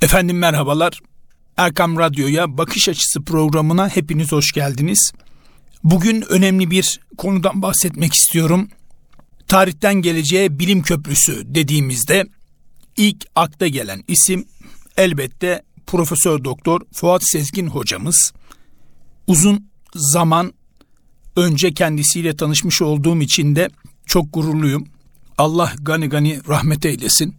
Efendim merhabalar. Erkam Radyo'ya Bakış Açısı programına hepiniz hoş geldiniz. Bugün önemli bir konudan bahsetmek istiyorum. Tarihten geleceğe bilim köprüsü dediğimizde ilk akta gelen isim elbette Profesör Doktor Fuat Sezgin hocamız. Uzun zaman önce kendisiyle tanışmış olduğum için de çok gururluyum. Allah gani gani rahmet eylesin.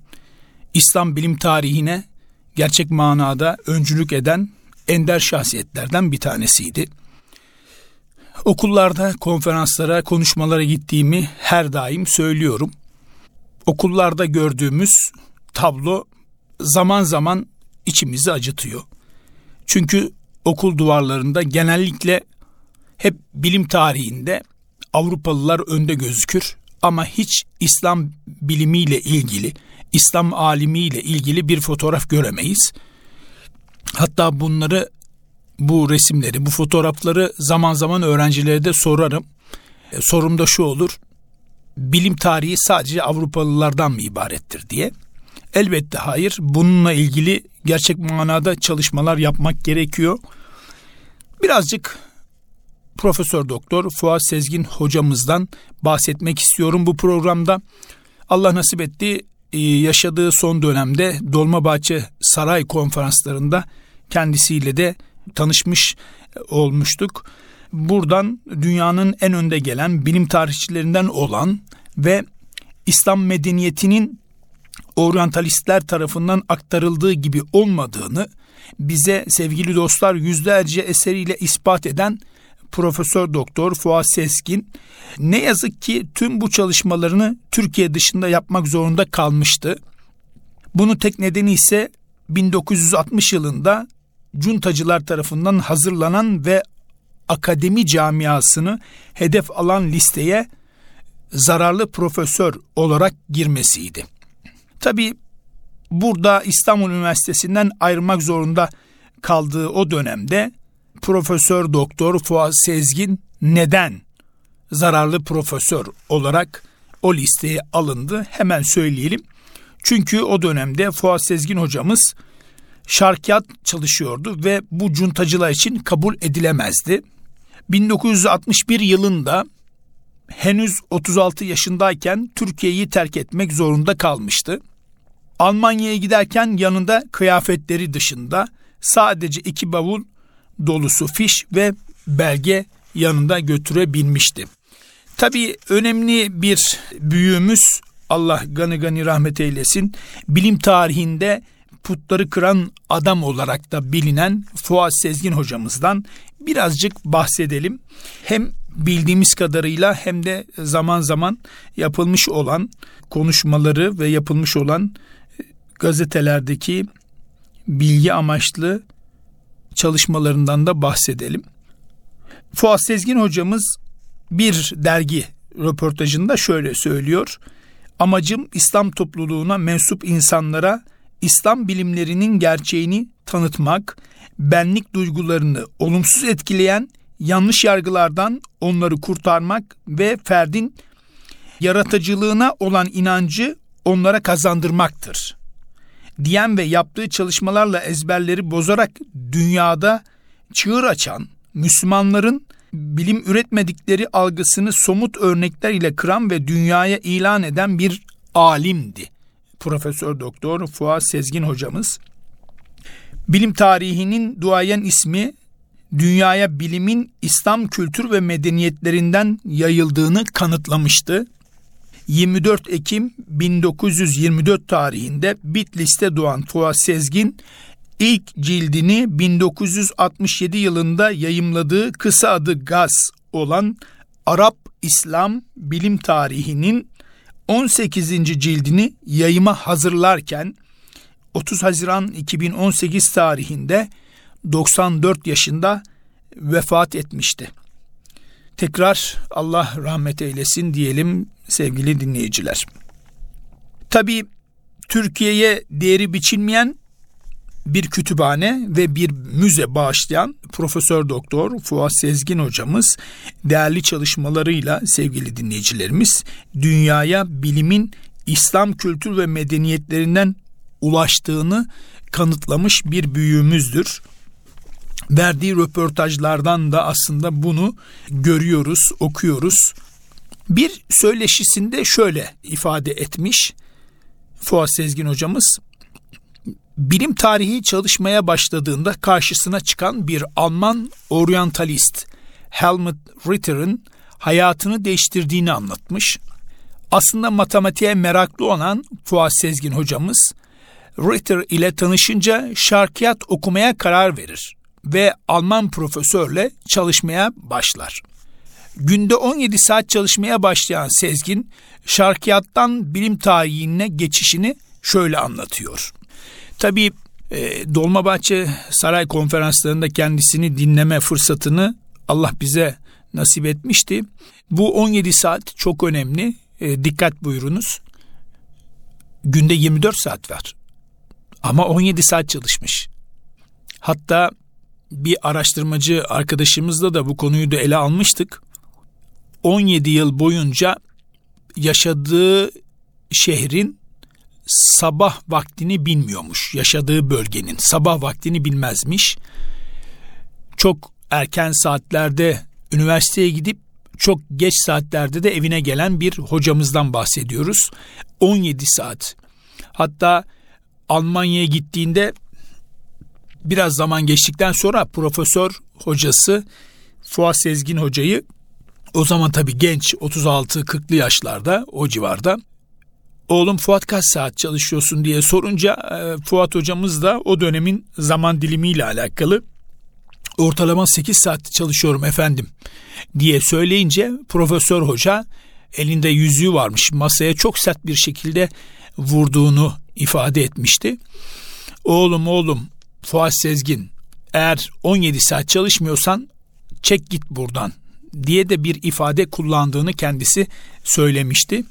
İslam bilim tarihine gerçek manada öncülük eden ender şahsiyetlerden bir tanesiydi. Okullarda konferanslara, konuşmalara gittiğimi her daim söylüyorum. Okullarda gördüğümüz tablo zaman zaman içimizi acıtıyor. Çünkü okul duvarlarında genellikle hep bilim tarihinde Avrupalılar önde gözükür ama hiç İslam bilimiyle ilgili, İslam alimiyle ilgili bir fotoğraf göremeyiz. Hatta bunları bu resimleri, bu fotoğrafları zaman zaman öğrencilere de sorarım. E, sorum da şu olur. Bilim tarihi sadece Avrupalılardan mı ibarettir diye. Elbette hayır. Bununla ilgili gerçek manada çalışmalar yapmak gerekiyor. Birazcık Profesör Doktor Fuat Sezgin hocamızdan bahsetmek istiyorum bu programda. Allah nasip etti yaşadığı son dönemde Dolmabahçe Saray konferanslarında kendisiyle de tanışmış olmuştuk. Buradan dünyanın en önde gelen bilim tarihçilerinden olan ve İslam medeniyetinin oryantalistler tarafından aktarıldığı gibi olmadığını bize sevgili dostlar yüzlerce eseriyle ispat eden Profesör Doktor Fuat Seskin ne yazık ki tüm bu çalışmalarını Türkiye dışında yapmak zorunda kalmıştı. Bunu tek nedeni ise 1960 yılında cuntacılar tarafından hazırlanan ve akademi camiasını hedef alan listeye zararlı profesör olarak girmesiydi. Tabi burada İstanbul Üniversitesi'nden ayrılmak zorunda kaldığı o dönemde Profesör Doktor Fuat Sezgin neden zararlı profesör olarak o listeye alındı? Hemen söyleyelim. Çünkü o dönemde Fuat Sezgin hocamız şarkiyat çalışıyordu ve bu cuntacılar için kabul edilemezdi. 1961 yılında henüz 36 yaşındayken Türkiye'yi terk etmek zorunda kalmıştı. Almanya'ya giderken yanında kıyafetleri dışında sadece iki bavul dolusu fiş ve belge yanında götürebilmişti. Tabii önemli bir büyüğümüz Allah gani gani rahmet eylesin bilim tarihinde putları kıran adam olarak da bilinen Fuat Sezgin hocamızdan birazcık bahsedelim. Hem bildiğimiz kadarıyla hem de zaman zaman yapılmış olan konuşmaları ve yapılmış olan gazetelerdeki bilgi amaçlı çalışmalarından da bahsedelim. Fuat Sezgin hocamız bir dergi röportajında şöyle söylüyor. Amacım İslam topluluğuna mensup insanlara İslam bilimlerinin gerçeğini tanıtmak, benlik duygularını olumsuz etkileyen yanlış yargılardan onları kurtarmak ve ferdin yaratıcılığına olan inancı onlara kazandırmaktır diyen ve yaptığı çalışmalarla ezberleri bozarak dünyada çığır açan Müslümanların bilim üretmedikleri algısını somut örnekler ile kıran ve dünyaya ilan eden bir alimdi. Profesör Doktor Fuat Sezgin hocamız. Bilim tarihinin duayen ismi dünyaya bilimin İslam kültür ve medeniyetlerinden yayıldığını kanıtlamıştı. 24 Ekim 1924 tarihinde Bitlis'te doğan Fuat Sezgin ilk cildini 1967 yılında yayımladığı kısa adı Gaz olan Arap İslam bilim tarihinin 18. cildini yayıma hazırlarken 30 Haziran 2018 tarihinde 94 yaşında vefat etmişti. Tekrar Allah rahmet eylesin diyelim sevgili dinleyiciler. Tabi Türkiye'ye değeri biçilmeyen bir kütüphane ve bir müze bağışlayan Profesör Doktor Fuat Sezgin hocamız değerli çalışmalarıyla sevgili dinleyicilerimiz dünyaya bilimin İslam kültür ve medeniyetlerinden ulaştığını kanıtlamış bir büyüğümüzdür. Verdiği röportajlardan da aslında bunu görüyoruz, okuyoruz. Bir söyleşisinde şöyle ifade etmiş Fuat Sezgin hocamız. Bilim tarihi çalışmaya başladığında karşısına çıkan bir Alman oryantalist Helmut Ritter'ın hayatını değiştirdiğini anlatmış. Aslında matematiğe meraklı olan Fuat Sezgin hocamız Ritter ile tanışınca şarkiyat okumaya karar verir ve Alman profesörle çalışmaya başlar. Günde 17 saat çalışmaya başlayan Sezgin, şarkiyattan bilim tarihine geçişini şöyle anlatıyor. Tabii e, Dolmabahçe Saray konferanslarında kendisini dinleme fırsatını Allah bize nasip etmişti. Bu 17 saat çok önemli. E, dikkat buyurunuz. Günde 24 saat var. Ama 17 saat çalışmış. Hatta bir araştırmacı arkadaşımızla da bu konuyu da ele almıştık. 17 yıl boyunca yaşadığı şehrin sabah vaktini bilmiyormuş. Yaşadığı bölgenin sabah vaktini bilmezmiş. Çok erken saatlerde üniversiteye gidip çok geç saatlerde de evine gelen bir hocamızdan bahsediyoruz. 17 saat. Hatta Almanya'ya gittiğinde biraz zaman geçtikten sonra profesör hocası Fuat Sezgin hocayı o zaman tabii genç 36-40'lı yaşlarda o civarda oğlum Fuat kaç saat çalışıyorsun diye sorunca e, Fuat hocamız da o dönemin zaman dilimiyle alakalı ortalama 8 saat çalışıyorum efendim diye söyleyince profesör hoca elinde yüzüğü varmış masaya çok sert bir şekilde vurduğunu ifade etmişti. Oğlum oğlum Fuat Sezgin eğer 17 saat çalışmıyorsan çek git buradan diye de bir ifade kullandığını kendisi söylemişti.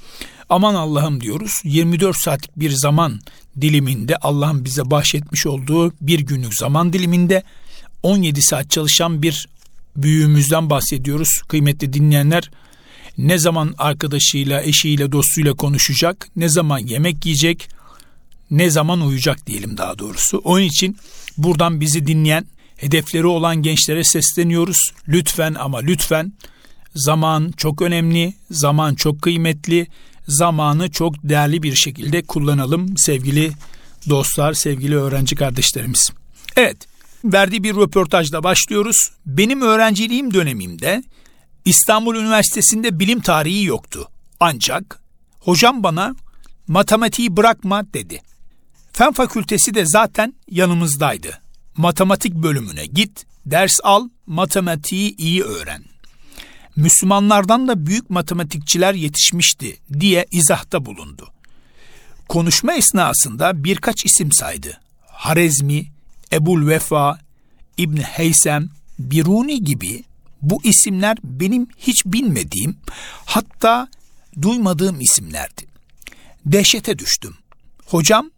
Aman Allah'ım diyoruz 24 saatlik bir zaman diliminde Allah'ın bize bahşetmiş olduğu bir günlük zaman diliminde 17 saat çalışan bir büyüğümüzden bahsediyoruz. Kıymetli dinleyenler ne zaman arkadaşıyla, eşiyle, dostuyla konuşacak, ne zaman yemek yiyecek, ne zaman uyuyacak diyelim daha doğrusu. Onun için buradan bizi dinleyen, hedefleri olan gençlere sesleniyoruz. Lütfen ama lütfen zaman çok önemli, zaman çok kıymetli, zamanı çok değerli bir şekilde kullanalım sevgili dostlar, sevgili öğrenci kardeşlerimiz. Evet, verdiği bir röportajla başlıyoruz. Benim öğrenciliğim dönemimde İstanbul Üniversitesi'nde bilim tarihi yoktu. Ancak hocam bana matematiği bırakma dedi. Fen fakültesi de zaten yanımızdaydı. Matematik bölümüne git, ders al, matematiği iyi öğren. Müslümanlardan da büyük matematikçiler yetişmişti diye izahta bulundu. Konuşma esnasında birkaç isim saydı. Harezmi, Ebul Vefa, İbn Heysem, Biruni gibi bu isimler benim hiç bilmediğim hatta duymadığım isimlerdi. Dehşete düştüm. Hocam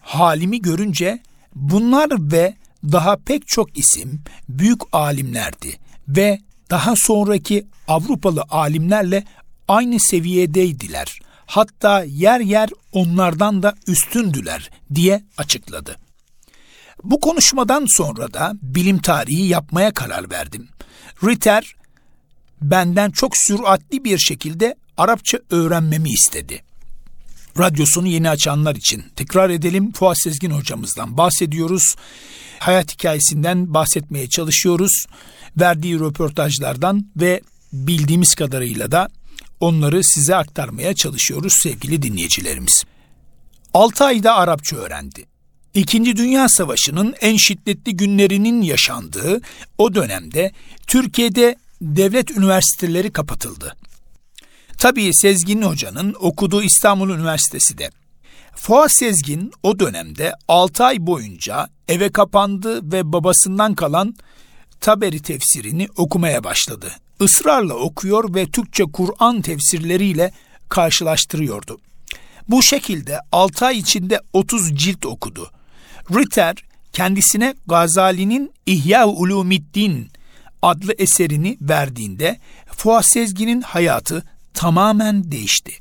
halimi görünce bunlar ve daha pek çok isim büyük alimlerdi ve daha sonraki Avrupalı alimlerle aynı seviyedeydiler. Hatta yer yer onlardan da üstündüler diye açıkladı. Bu konuşmadan sonra da bilim tarihi yapmaya karar verdim. Ritter benden çok süratli bir şekilde Arapça öğrenmemi istedi. Radyosunu yeni açanlar için tekrar edelim. Fuat Sezgin hocamızdan bahsediyoruz. Hayat hikayesinden bahsetmeye çalışıyoruz. Verdiği röportajlardan ve bildiğimiz kadarıyla da onları size aktarmaya çalışıyoruz sevgili dinleyicilerimiz. 6 ayda Arapça öğrendi. İkinci Dünya Savaşı'nın en şiddetli günlerinin yaşandığı o dönemde Türkiye'de devlet üniversiteleri kapatıldı. Tabii Sezgin Hoca'nın okuduğu İstanbul Üniversitesi de. Fuat Sezgin o dönemde 6 ay boyunca eve kapandı ve babasından kalan Taberi tefsirini okumaya başladı. Israrla okuyor ve Türkçe Kur'an tefsirleriyle karşılaştırıyordu. Bu şekilde 6 ay içinde 30 cilt okudu. Ritter kendisine Gazali'nin İhya Ulumiddin adlı eserini verdiğinde Fuat Sezgin'in hayatı tamamen değişti.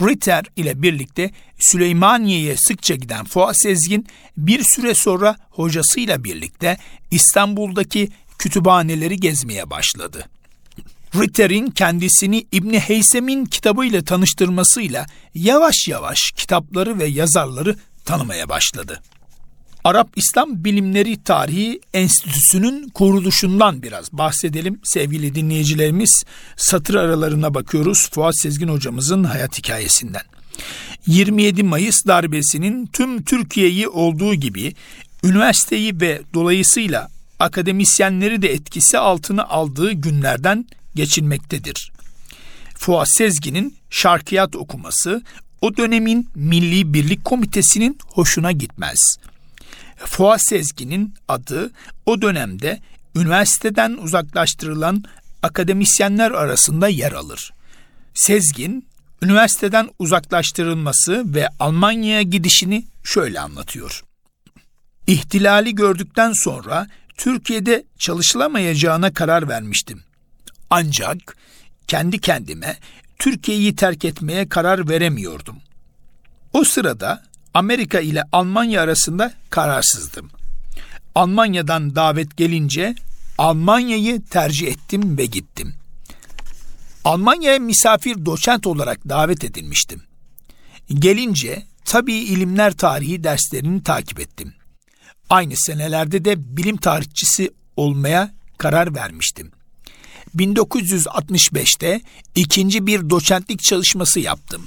Ritter ile birlikte Süleymaniye'ye sıkça giden Fuat Sezgin bir süre sonra hocasıyla birlikte İstanbul'daki kütüphaneleri gezmeye başladı. Ritter'in kendisini İbni Heysem'in kitabıyla tanıştırmasıyla yavaş yavaş kitapları ve yazarları tanımaya başladı. Arap İslam Bilimleri Tarihi Enstitüsü'nün kuruluşundan biraz bahsedelim sevgili dinleyicilerimiz. Satır aralarına bakıyoruz Fuat Sezgin hocamızın hayat hikayesinden. 27 Mayıs darbesinin tüm Türkiye'yi olduğu gibi üniversiteyi ve dolayısıyla akademisyenleri de etkisi altına aldığı günlerden geçilmektedir. Fuat Sezgin'in şarkiyat okuması o dönemin Milli Birlik Komitesi'nin hoşuna gitmez. Fuat Sezgin'in adı o dönemde üniversiteden uzaklaştırılan akademisyenler arasında yer alır. Sezgin, üniversiteden uzaklaştırılması ve Almanya'ya gidişini şöyle anlatıyor. İhtilali gördükten sonra Türkiye'de çalışılamayacağına karar vermiştim. Ancak kendi kendime Türkiye'yi terk etmeye karar veremiyordum. O sırada Amerika ile Almanya arasında kararsızdım. Almanya'dan davet gelince Almanya'yı tercih ettim ve gittim. Almanya'ya misafir doçent olarak davet edilmiştim. Gelince tabii ilimler tarihi derslerini takip ettim. Aynı senelerde de bilim tarihçisi olmaya karar vermiştim. 1965'te ikinci bir doçentlik çalışması yaptım.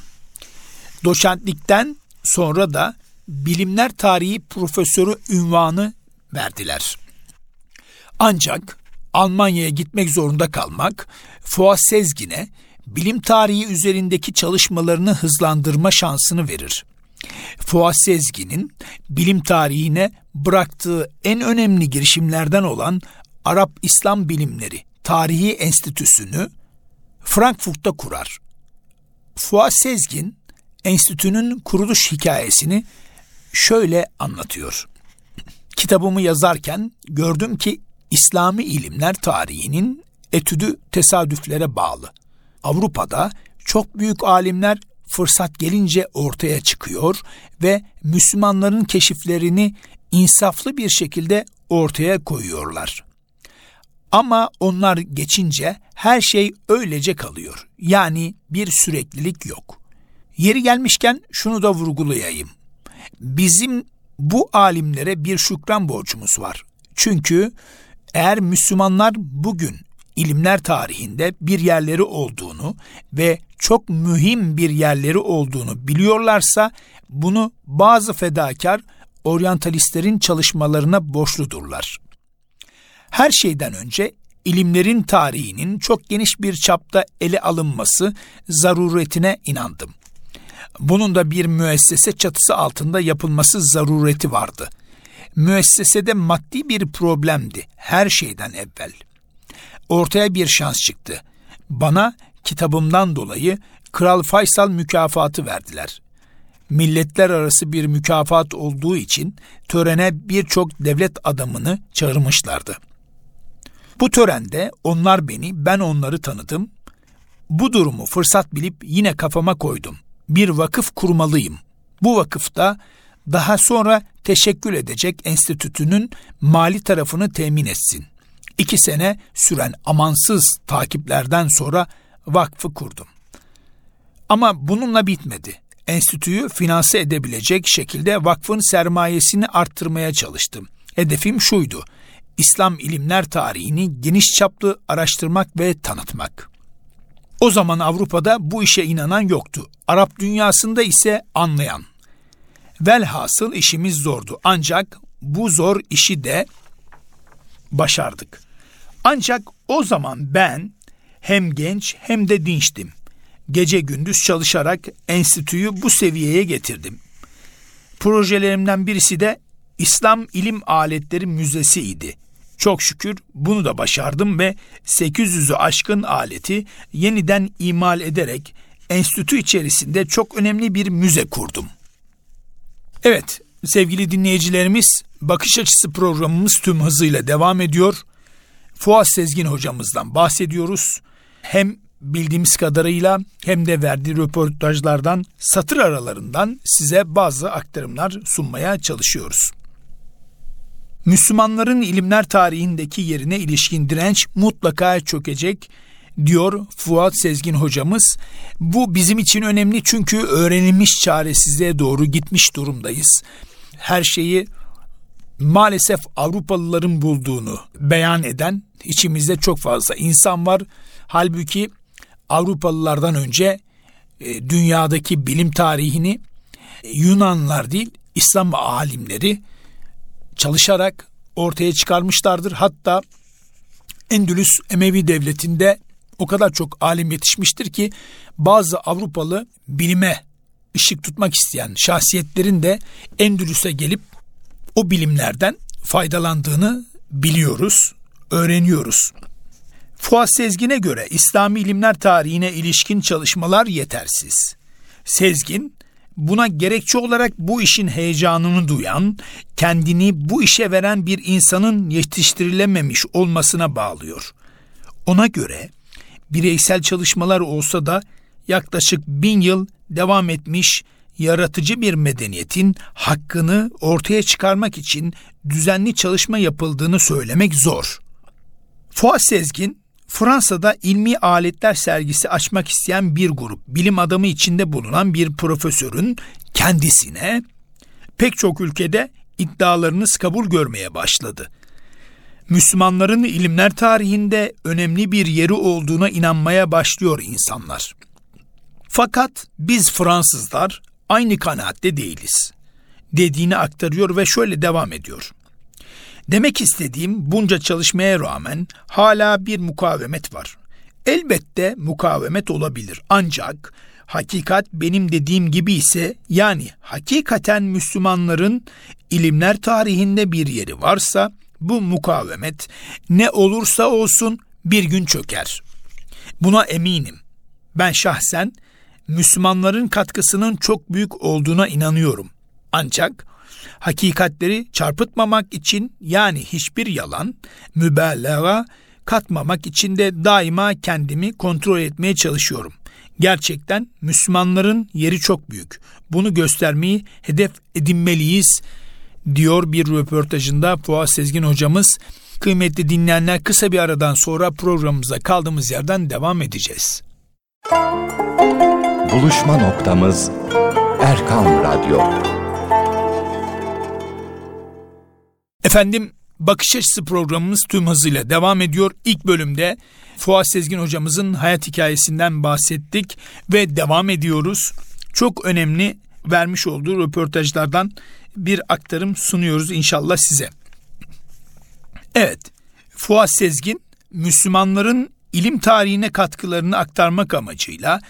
Doçentlikten sonra da bilimler tarihi profesörü ünvanı verdiler. Ancak Almanya'ya gitmek zorunda kalmak Fuat Sezgin'e bilim tarihi üzerindeki çalışmalarını hızlandırma şansını verir. Fuat Sezgin'in bilim tarihine bıraktığı en önemli girişimlerden olan Arap İslam Bilimleri Tarihi Enstitüsü'nü Frankfurt'ta kurar. Fuat Sezgin, enstitünün kuruluş hikayesini şöyle anlatıyor. Kitabımı yazarken gördüm ki İslami ilimler tarihinin etüdü tesadüflere bağlı. Avrupa'da çok büyük alimler fırsat gelince ortaya çıkıyor ve Müslümanların keşiflerini insaflı bir şekilde ortaya koyuyorlar. Ama onlar geçince her şey öylece kalıyor. Yani bir süreklilik yok. Yeri gelmişken şunu da vurgulayayım. Bizim bu alimlere bir şükran borcumuz var. Çünkü eğer Müslümanlar bugün ilimler tarihinde bir yerleri olduğunu ve çok mühim bir yerleri olduğunu biliyorlarsa bunu bazı fedakar oryantalistlerin çalışmalarına borçludurlar. Her şeyden önce ilimlerin tarihinin çok geniş bir çapta ele alınması zaruretine inandım. Bunun da bir müessese çatısı altında yapılması zarureti vardı. Müessesede maddi bir problemdi her şeyden evvel. Ortaya bir şans çıktı. Bana kitabımdan dolayı Kral Faysal mükafatı verdiler. Milletler arası bir mükafat olduğu için törene birçok devlet adamını çağırmışlardı. Bu törende onlar beni, ben onları tanıdım. Bu durumu fırsat bilip yine kafama koydum. Bir vakıf kurmalıyım. Bu vakıfta daha sonra teşekkül edecek enstitütünün mali tarafını temin etsin. İki sene süren amansız takiplerden sonra vakfı kurdum. Ama bununla bitmedi. Enstitüyü finanse edebilecek şekilde vakfın sermayesini arttırmaya çalıştım. Hedefim şuydu. İslam ilimler tarihini geniş çaplı araştırmak ve tanıtmak. O zaman Avrupa'da bu işe inanan yoktu. Arap dünyasında ise anlayan. Velhasıl işimiz zordu. Ancak bu zor işi de başardık. Ancak o zaman ben hem genç hem de dinçtim. Gece gündüz çalışarak enstitüyü bu seviyeye getirdim. Projelerimden birisi de İslam İlim Aletleri Müzesi idi. Çok şükür bunu da başardım ve 800'ü aşkın aleti yeniden imal ederek enstitü içerisinde çok önemli bir müze kurdum. Evet, sevgili dinleyicilerimiz, Bakış Açısı programımız tüm hızıyla devam ediyor. Fuat Sezgin hocamızdan bahsediyoruz. Hem bildiğimiz kadarıyla hem de verdiği röportajlardan satır aralarından size bazı aktarımlar sunmaya çalışıyoruz. Müslümanların ilimler tarihindeki yerine ilişkin direnç mutlaka çökecek diyor Fuat Sezgin hocamız. Bu bizim için önemli çünkü öğrenilmiş çaresizliğe doğru gitmiş durumdayız. Her şeyi maalesef Avrupalıların bulduğunu beyan eden içimizde çok fazla insan var. Halbuki Avrupalılardan önce e, dünyadaki bilim tarihini e, Yunanlar değil İslam alimleri çalışarak ortaya çıkarmışlardır. Hatta Endülüs Emevi Devleti'nde o kadar çok alim yetişmiştir ki bazı Avrupalı bilime ışık tutmak isteyen şahsiyetlerin de Endülüs'e gelip o bilimlerden faydalandığını biliyoruz, öğreniyoruz. Fuat Sezgin'e göre İslami ilimler tarihine ilişkin çalışmalar yetersiz. Sezgin, buna gerekçe olarak bu işin heyecanını duyan, kendini bu işe veren bir insanın yetiştirilememiş olmasına bağlıyor. Ona göre bireysel çalışmalar olsa da yaklaşık bin yıl devam etmiş yaratıcı bir medeniyetin hakkını ortaya çıkarmak için düzenli çalışma yapıldığını söylemek zor. Fuat Sezgin, Fransa'da ilmi aletler sergisi açmak isteyen bir grup bilim adamı içinde bulunan bir profesörün kendisine pek çok ülkede iddialarınız kabul görmeye başladı. Müslümanların ilimler tarihinde önemli bir yeri olduğuna inanmaya başlıyor insanlar. Fakat biz Fransızlar aynı kanaatte değiliz dediğini aktarıyor ve şöyle devam ediyor. Demek istediğim bunca çalışmaya rağmen hala bir mukavemet var. Elbette mukavemet olabilir ancak hakikat benim dediğim gibi ise yani hakikaten Müslümanların ilimler tarihinde bir yeri varsa bu mukavemet ne olursa olsun bir gün çöker. Buna eminim. Ben şahsen Müslümanların katkısının çok büyük olduğuna inanıyorum. Ancak hakikatleri çarpıtmamak için yani hiçbir yalan, mübalağa katmamak için de daima kendimi kontrol etmeye çalışıyorum. Gerçekten Müslümanların yeri çok büyük. Bunu göstermeyi hedef edinmeliyiz diyor bir röportajında Fuat Sezgin hocamız. Kıymetli dinleyenler kısa bir aradan sonra programımıza kaldığımız yerden devam edeceğiz. Buluşma noktamız Erkan Radyo. Efendim Bakış Açısı programımız tüm hızıyla devam ediyor. İlk bölümde Fuat Sezgin hocamızın hayat hikayesinden bahsettik ve devam ediyoruz. Çok önemli vermiş olduğu röportajlardan bir aktarım sunuyoruz inşallah size. Evet, Fuat Sezgin Müslümanların ilim tarihine katkılarını aktarmak amacıyla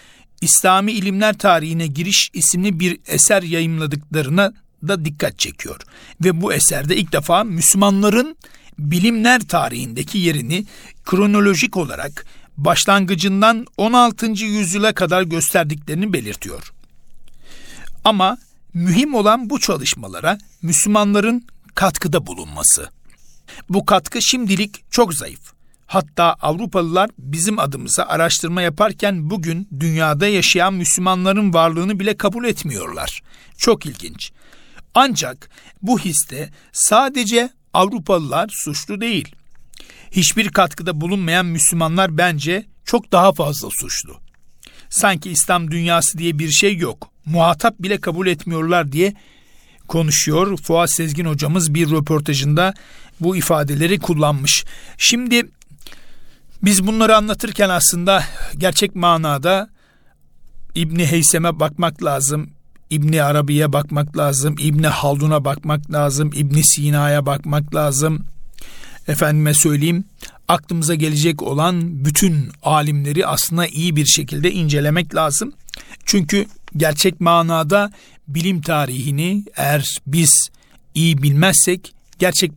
İslami İlimler Tarihine Giriş isimli bir eser yayımladıklarına da dikkat çekiyor. Ve bu eserde ilk defa Müslümanların bilimler tarihindeki yerini kronolojik olarak başlangıcından 16. yüzyıla kadar gösterdiklerini belirtiyor. Ama mühim olan bu çalışmalara Müslümanların katkıda bulunması. Bu katkı şimdilik çok zayıf. Hatta Avrupalılar bizim adımıza araştırma yaparken bugün dünyada yaşayan Müslümanların varlığını bile kabul etmiyorlar. Çok ilginç. Ancak bu histe sadece Avrupalılar suçlu değil. Hiçbir katkıda bulunmayan Müslümanlar bence çok daha fazla suçlu. Sanki İslam dünyası diye bir şey yok. Muhatap bile kabul etmiyorlar diye konuşuyor. Fuat Sezgin hocamız bir röportajında bu ifadeleri kullanmış. Şimdi biz bunları anlatırken aslında gerçek manada İbni Heysem'e bakmak lazım. İbni Arabi'ye bakmak lazım. İbni Haldun'a bakmak lazım. İbni Sina'ya bakmak lazım. Efendime söyleyeyim aklımıza gelecek olan bütün alimleri aslında iyi bir şekilde incelemek lazım. Çünkü gerçek manada bilim tarihini eğer biz iyi bilmezsek gerçek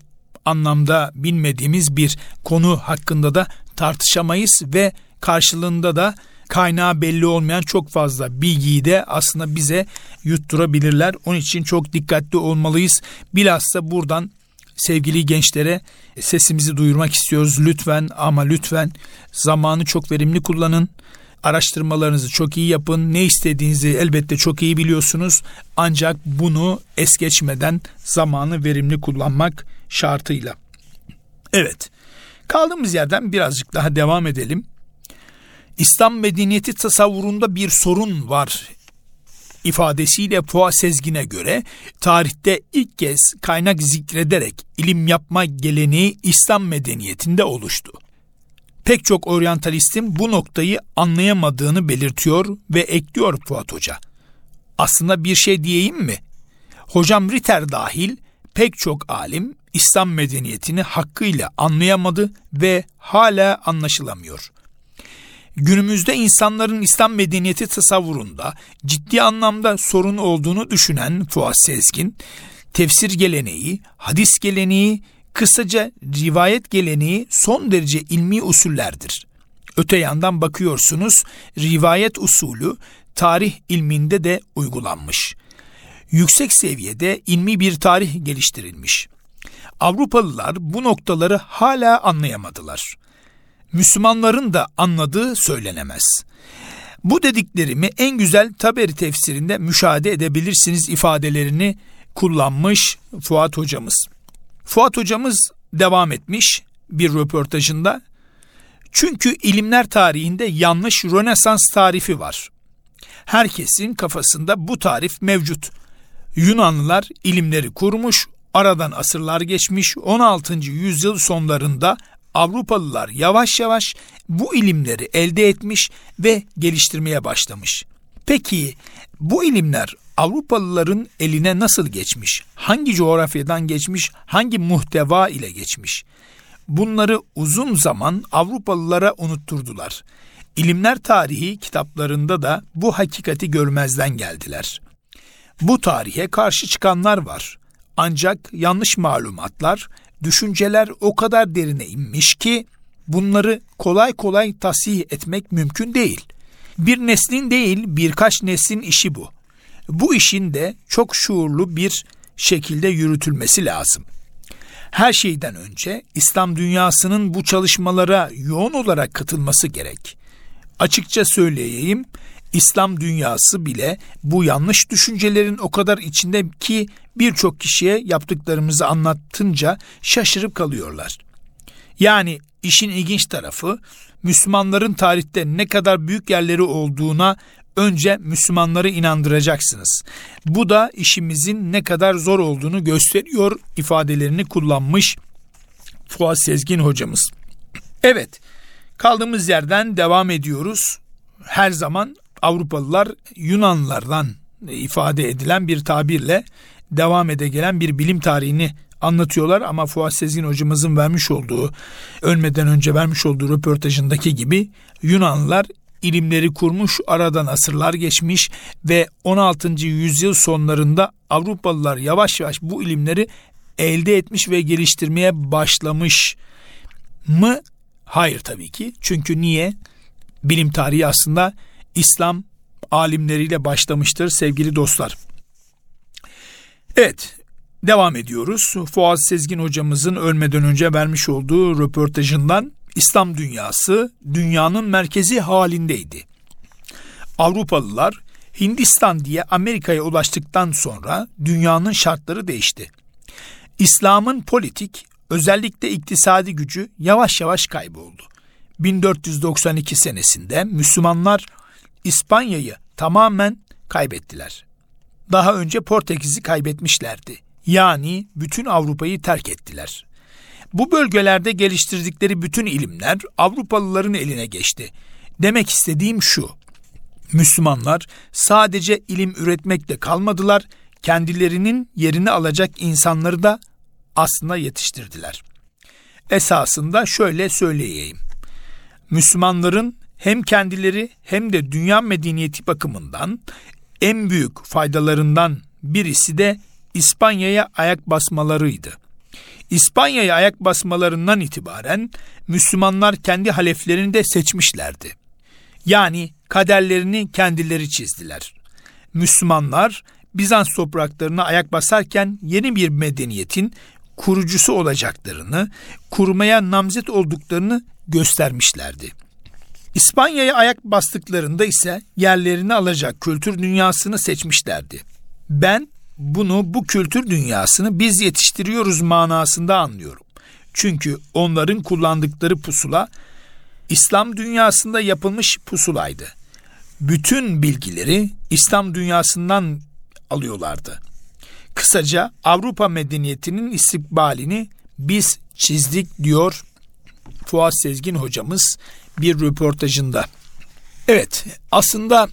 anlamda bilmediğimiz bir konu hakkında da tartışamayız ve karşılığında da kaynağı belli olmayan çok fazla bilgiyi de aslında bize yutturabilirler. Onun için çok dikkatli olmalıyız. Bilhassa buradan sevgili gençlere sesimizi duyurmak istiyoruz. Lütfen ama lütfen zamanı çok verimli kullanın. Araştırmalarınızı çok iyi yapın. Ne istediğinizi elbette çok iyi biliyorsunuz. Ancak bunu es geçmeden zamanı verimli kullanmak şartıyla. Evet. Kaldığımız yerden birazcık daha devam edelim. İslam medeniyeti tasavvurunda bir sorun var ifadesiyle Fuat Sezgin'e göre tarihte ilk kez kaynak zikrederek ilim yapma geleneği İslam medeniyetinde oluştu. Pek çok oryantalistin bu noktayı anlayamadığını belirtiyor ve ekliyor Fuat Hoca. Aslında bir şey diyeyim mi? Hocam Ritter dahil pek çok alim İslam medeniyetini hakkıyla anlayamadı ve hala anlaşılamıyor. Günümüzde insanların İslam medeniyeti tasavvurunda ciddi anlamda sorun olduğunu düşünen Fuat Sezgin, tefsir geleneği, hadis geleneği, kısaca rivayet geleneği son derece ilmi usullerdir. Öte yandan bakıyorsunuz rivayet usulü tarih ilminde de uygulanmış. Yüksek seviyede ilmi bir tarih geliştirilmiş. Avrupalılar bu noktaları hala anlayamadılar. Müslümanların da anladığı söylenemez. Bu dediklerimi en güzel Taberi tefsirinde müşahede edebilirsiniz ifadelerini kullanmış Fuat hocamız. Fuat hocamız devam etmiş bir röportajında. Çünkü ilimler tarihinde yanlış Rönesans tarifi var. Herkesin kafasında bu tarif mevcut. Yunanlılar ilimleri kurmuş, aradan asırlar geçmiş 16. yüzyıl sonlarında Avrupalılar yavaş yavaş bu ilimleri elde etmiş ve geliştirmeye başlamış. Peki bu ilimler Avrupalıların eline nasıl geçmiş? Hangi coğrafyadan geçmiş? Hangi muhteva ile geçmiş? Bunları uzun zaman Avrupalılara unutturdular. İlimler tarihi kitaplarında da bu hakikati görmezden geldiler. Bu tarihe karşı çıkanlar var. Ancak yanlış malumatlar düşünceler o kadar derine inmiş ki bunları kolay kolay tasih etmek mümkün değil. Bir neslin değil birkaç neslin işi bu. Bu işin de çok şuurlu bir şekilde yürütülmesi lazım. Her şeyden önce İslam dünyasının bu çalışmalara yoğun olarak katılması gerek. Açıkça söyleyeyim, İslam dünyası bile bu yanlış düşüncelerin o kadar içinde ki birçok kişiye yaptıklarımızı anlattınca şaşırıp kalıyorlar. Yani işin ilginç tarafı Müslümanların tarihte ne kadar büyük yerleri olduğuna önce Müslümanları inandıracaksınız. Bu da işimizin ne kadar zor olduğunu gösteriyor ifadelerini kullanmış Fuat Sezgin hocamız. Evet, kaldığımız yerden devam ediyoruz. Her zaman Avrupalılar Yunanlılardan ifade edilen bir tabirle devam ede gelen bir bilim tarihini anlatıyorlar ama Fuat Sezgin hocamızın vermiş olduğu, ölmeden önce vermiş olduğu röportajındaki gibi Yunanlılar ilimleri kurmuş, aradan asırlar geçmiş ve 16. yüzyıl sonlarında Avrupalılar yavaş yavaş bu ilimleri elde etmiş ve geliştirmeye başlamış mı? Hayır tabii ki. Çünkü niye? Bilim tarihi aslında İslam alimleriyle başlamıştır sevgili dostlar. Evet, devam ediyoruz. Fuat Sezgin hocamızın ölmeden önce vermiş olduğu röportajından İslam dünyası dünyanın merkezi halindeydi. Avrupalılar Hindistan diye Amerika'ya ulaştıktan sonra dünyanın şartları değişti. İslam'ın politik, özellikle iktisadi gücü yavaş yavaş kayboldu. 1492 senesinde Müslümanlar İspanya'yı tamamen kaybettiler. Daha önce Portekiz'i kaybetmişlerdi. Yani bütün Avrupa'yı terk ettiler. Bu bölgelerde geliştirdikleri bütün ilimler Avrupalıların eline geçti. Demek istediğim şu. Müslümanlar sadece ilim üretmekle kalmadılar, kendilerinin yerini alacak insanları da aslında yetiştirdiler. Esasında şöyle söyleyeyim. Müslümanların hem kendileri hem de dünya medeniyeti bakımından en büyük faydalarından birisi de İspanya'ya ayak basmalarıydı. İspanya'ya ayak basmalarından itibaren Müslümanlar kendi haleflerini de seçmişlerdi. Yani kaderlerini kendileri çizdiler. Müslümanlar Bizans topraklarına ayak basarken yeni bir medeniyetin kurucusu olacaklarını, kurmaya namzet olduklarını göstermişlerdi. İspanya'ya ayak bastıklarında ise yerlerini alacak kültür dünyasını seçmişlerdi. Ben bunu bu kültür dünyasını biz yetiştiriyoruz manasında anlıyorum. Çünkü onların kullandıkları pusula İslam dünyasında yapılmış pusulaydı. Bütün bilgileri İslam dünyasından alıyorlardı. Kısaca Avrupa medeniyetinin istikbalini biz çizdik diyor Fuat Sezgin hocamız bir röportajında. Evet aslında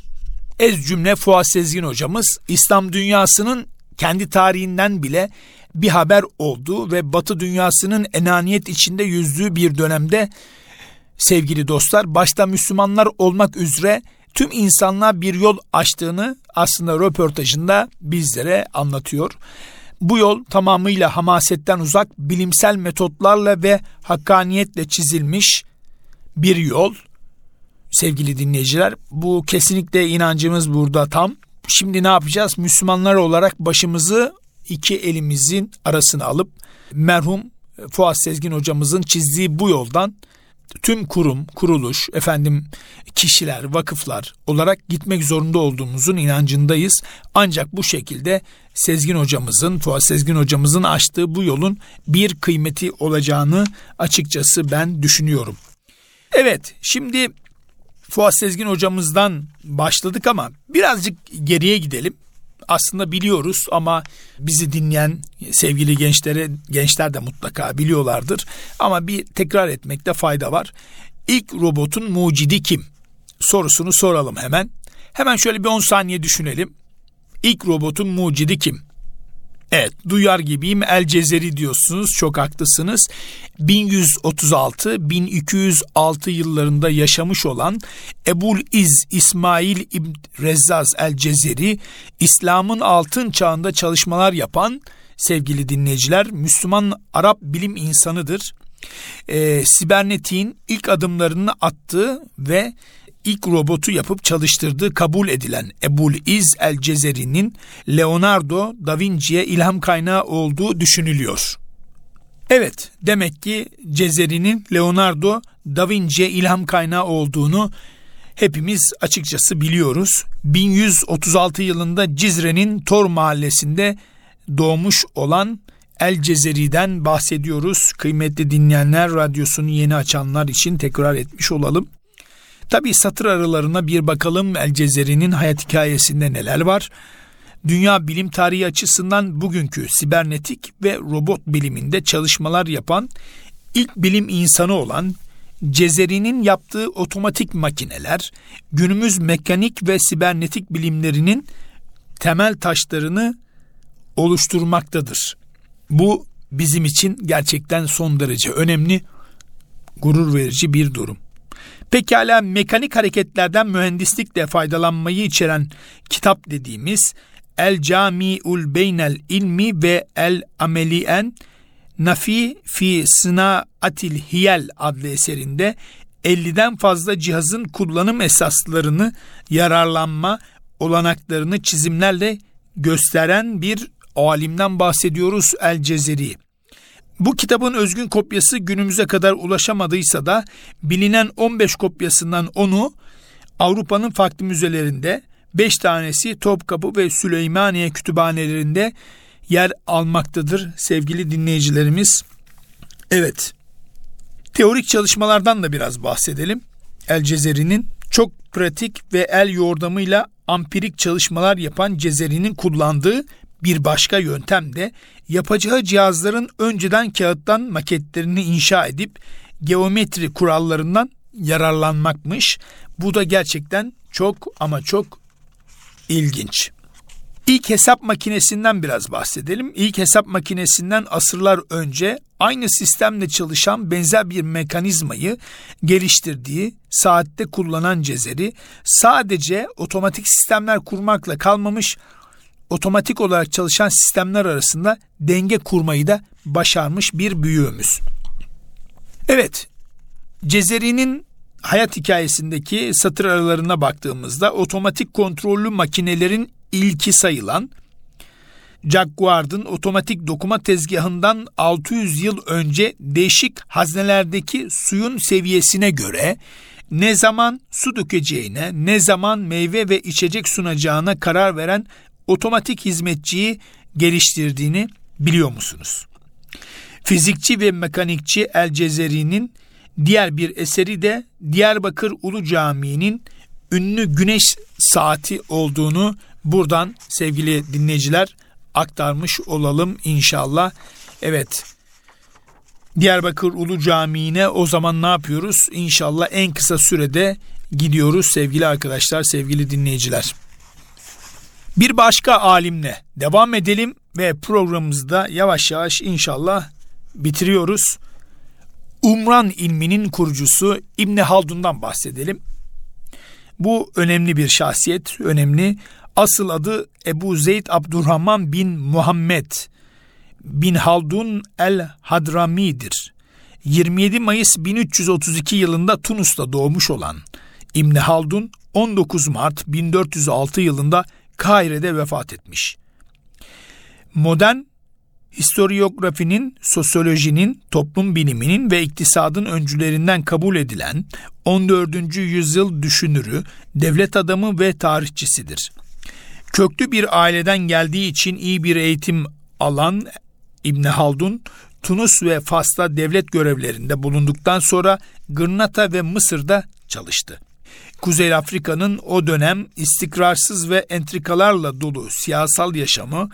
ez cümle Fuat Sezgin hocamız İslam dünyasının kendi tarihinden bile bir haber olduğu ve Batı dünyasının enaniyet içinde yüzdüğü bir dönemde sevgili dostlar başta Müslümanlar olmak üzere tüm insanlığa bir yol açtığını aslında röportajında bizlere anlatıyor. Bu yol tamamıyla hamasetten uzak bilimsel metotlarla ve hakkaniyetle çizilmiş bir yol. Sevgili dinleyiciler bu kesinlikle inancımız burada tam. Şimdi ne yapacağız? Müslümanlar olarak başımızı iki elimizin arasına alıp merhum Fuat Sezgin hocamızın çizdiği bu yoldan tüm kurum, kuruluş, efendim kişiler, vakıflar olarak gitmek zorunda olduğumuzun inancındayız. Ancak bu şekilde Sezgin hocamızın, Fuat Sezgin hocamızın açtığı bu yolun bir kıymeti olacağını açıkçası ben düşünüyorum. Evet, şimdi Fuat Sezgin hocamızdan başladık ama birazcık geriye gidelim aslında biliyoruz ama bizi dinleyen sevgili gençlere gençler de mutlaka biliyorlardır. Ama bir tekrar etmekte fayda var. İlk robotun mucidi kim? Sorusunu soralım hemen. Hemen şöyle bir 10 saniye düşünelim. İlk robotun mucidi kim? Evet duyar gibiyim El Cezeri diyorsunuz çok haklısınız. 1136-1206 yıllarında yaşamış olan Ebul İz İsmail İbn Rezzaz El Cezeri İslam'ın altın çağında çalışmalar yapan sevgili dinleyiciler Müslüman Arap bilim insanıdır. E, sibernetiğin ilk adımlarını attığı ve ilk robotu yapıp çalıştırdığı kabul edilen Ebul İz el Cezeri'nin Leonardo da Vinci'ye ilham kaynağı olduğu düşünülüyor. Evet, demek ki Cezeri'nin Leonardo da Vinci'ye ilham kaynağı olduğunu hepimiz açıkçası biliyoruz. 1136 yılında Cizre'nin Tor mahallesinde doğmuş olan El Cezeri'den bahsediyoruz. Kıymetli dinleyenler, radyosunu yeni açanlar için tekrar etmiş olalım. Tabi satır aralarına bir bakalım El Cezeri'nin hayat hikayesinde neler var. Dünya bilim tarihi açısından bugünkü sibernetik ve robot biliminde çalışmalar yapan ilk bilim insanı olan Cezeri'nin yaptığı otomatik makineler günümüz mekanik ve sibernetik bilimlerinin temel taşlarını oluşturmaktadır. Bu bizim için gerçekten son derece önemli, gurur verici bir durum. Pekala mekanik hareketlerden mühendislikle faydalanmayı içeren kitap dediğimiz El Cami'ul Beynel İlmi ve El Ameliyen Nafi fi Atil Hiyel adlı eserinde 50'den fazla cihazın kullanım esaslarını, yararlanma olanaklarını çizimlerle gösteren bir alimden bahsediyoruz El Cezeri. Bu kitabın özgün kopyası günümüze kadar ulaşamadıysa da bilinen 15 kopyasından onu Avrupa'nın farklı müzelerinde 5 tanesi Topkapı ve Süleymaniye kütüphanelerinde yer almaktadır sevgili dinleyicilerimiz. Evet. Teorik çalışmalardan da biraz bahsedelim. El Cezeri'nin çok pratik ve el yordamıyla ampirik çalışmalar yapan Cezeri'nin kullandığı bir başka yöntem de yapacağı cihazların önceden kağıttan maketlerini inşa edip geometri kurallarından yararlanmakmış. Bu da gerçekten çok ama çok ilginç. İlk hesap makinesinden biraz bahsedelim. İlk hesap makinesinden asırlar önce aynı sistemle çalışan benzer bir mekanizmayı geliştirdiği saatte kullanan Cezeri sadece otomatik sistemler kurmakla kalmamış otomatik olarak çalışan sistemler arasında denge kurmayı da başarmış bir büyüğümüz. Evet, Cezeri'nin hayat hikayesindeki satır aralarına baktığımızda otomatik kontrollü makinelerin ilki sayılan Jacquard'ın otomatik dokuma tezgahından 600 yıl önce değişik haznelerdeki suyun seviyesine göre ne zaman su dökeceğine, ne zaman meyve ve içecek sunacağına karar veren otomatik hizmetçiyi geliştirdiğini biliyor musunuz? Fizikçi ve mekanikçi El Cezeri'nin diğer bir eseri de Diyarbakır Ulu Camii'nin ünlü güneş saati olduğunu buradan sevgili dinleyiciler aktarmış olalım inşallah. Evet. Diyarbakır Ulu Camii'ne o zaman ne yapıyoruz? İnşallah en kısa sürede gidiyoruz sevgili arkadaşlar, sevgili dinleyiciler. Bir başka alimle devam edelim ve programımızda yavaş yavaş inşallah bitiriyoruz. Umran ilminin kurucusu İbni Haldun'dan bahsedelim. Bu önemli bir şahsiyet, önemli. Asıl adı Ebu Zeyd Abdurrahman bin Muhammed bin Haldun el Hadrami'dir. 27 Mayıs 1332 yılında Tunus'ta doğmuş olan İbn Haldun 19 Mart 1406 yılında Kahire'de vefat etmiş. Modern historiografinin, sosyolojinin, toplum biliminin ve iktisadın öncülerinden kabul edilen 14. yüzyıl düşünürü, devlet adamı ve tarihçisidir. Köklü bir aileden geldiği için iyi bir eğitim alan İbn Haldun, Tunus ve Fas'ta devlet görevlerinde bulunduktan sonra Gırnata ve Mısır'da çalıştı. Kuzey Afrika'nın o dönem istikrarsız ve entrikalarla dolu siyasal yaşamı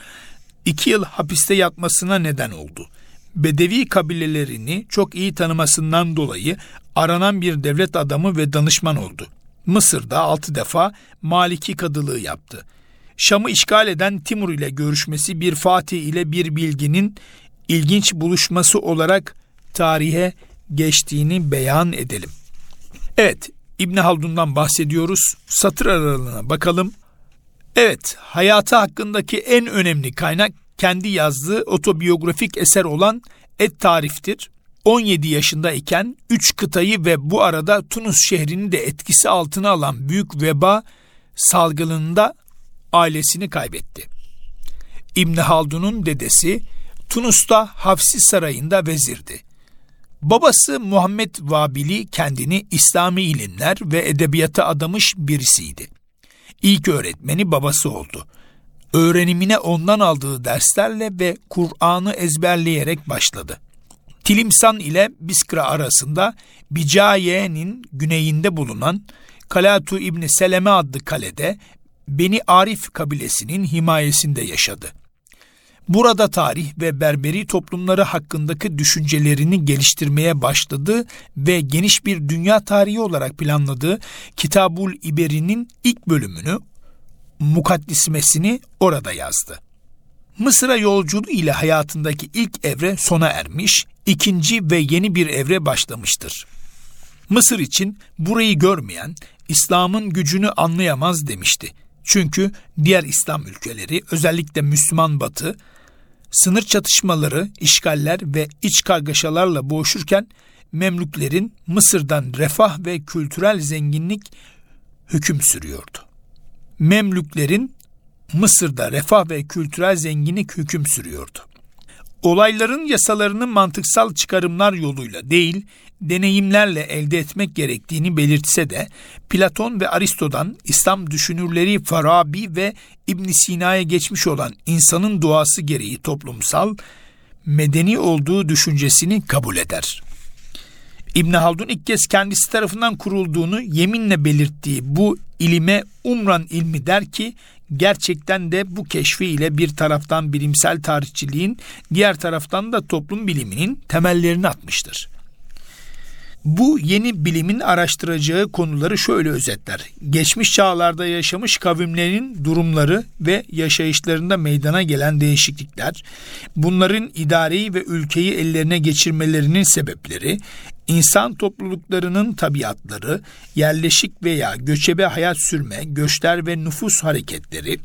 iki yıl hapiste yatmasına neden oldu. Bedevi kabilelerini çok iyi tanımasından dolayı aranan bir devlet adamı ve danışman oldu. Mısır'da altı defa Maliki kadılığı yaptı. Şam'ı işgal eden Timur ile görüşmesi bir Fatih ile bir bilginin ilginç buluşması olarak tarihe geçtiğini beyan edelim. Evet, İbn Haldun'dan bahsediyoruz. Satır aralığına bakalım. Evet, hayatı hakkındaki en önemli kaynak kendi yazdığı otobiyografik eser olan Et Tarif'tir. 17 yaşındayken 3 kıtayı ve bu arada Tunus şehrini de etkisi altına alan büyük veba salgınında ailesini kaybetti. İbn Haldun'un dedesi Tunus'ta Hafsi Sarayı'nda vezirdi. Babası Muhammed Vabili kendini İslami ilimler ve edebiyata adamış birisiydi. İlk öğretmeni babası oldu. Öğrenimine ondan aldığı derslerle ve Kur'an'ı ezberleyerek başladı. Tilimsan ile Biskra arasında Bicaye'nin güneyinde bulunan Kalatu İbni Seleme adlı kalede Beni Arif kabilesinin himayesinde yaşadı. Burada tarih ve Berberi toplumları hakkındaki düşüncelerini geliştirmeye başladı ve geniş bir dünya tarihi olarak planladığı Kitabul İberi'nin ilk bölümünü, mukaddismesini orada yazdı. Mısır'a yolculuğu ile hayatındaki ilk evre sona ermiş, ikinci ve yeni bir evre başlamıştır. Mısır için burayı görmeyen İslam'ın gücünü anlayamaz demişti. Çünkü diğer İslam ülkeleri özellikle Müslüman Batı sınır çatışmaları, işgaller ve iç kargaşalarla boğuşurken Memlüklerin Mısır'dan refah ve kültürel zenginlik hüküm sürüyordu. Memlüklerin Mısır'da refah ve kültürel zenginlik hüküm sürüyordu. Olayların yasalarını mantıksal çıkarımlar yoluyla değil, deneyimlerle elde etmek gerektiğini belirtse de Platon ve Aristo'dan İslam düşünürleri Farabi ve İbn Sina'ya geçmiş olan insanın doğası gereği toplumsal, medeni olduğu düşüncesini kabul eder. İbn Haldun ilk kez kendisi tarafından kurulduğunu yeminle belirttiği bu ilime Umran ilmi der ki gerçekten de bu keşfi ile bir taraftan bilimsel tarihçiliğin diğer taraftan da toplum biliminin temellerini atmıştır. Bu yeni bilimin araştıracağı konuları şöyle özetler. Geçmiş çağlarda yaşamış kavimlerin durumları ve yaşayışlarında meydana gelen değişiklikler, bunların idareyi ve ülkeyi ellerine geçirmelerinin sebepleri, insan topluluklarının tabiatları, yerleşik veya göçebe hayat sürme, göçler ve nüfus hareketleri,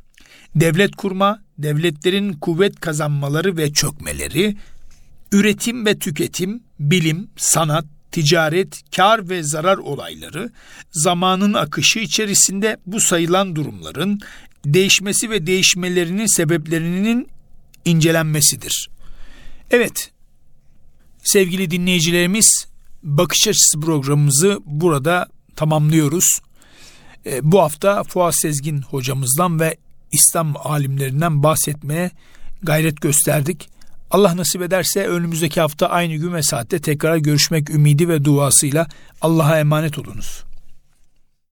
devlet kurma, devletlerin kuvvet kazanmaları ve çökmeleri, üretim ve tüketim, bilim, sanat, ticaret, kar ve zarar olayları, zamanın akışı içerisinde bu sayılan durumların değişmesi ve değişmelerinin sebeplerinin incelenmesidir. Evet, sevgili dinleyicilerimiz, bakış açısı programımızı burada tamamlıyoruz. E, bu hafta Fuat Sezgin hocamızdan ve İslam alimlerinden bahsetmeye gayret gösterdik. Allah nasip ederse önümüzdeki hafta aynı gün ve saatte tekrar görüşmek ümidi ve duasıyla Allah'a emanet olunuz.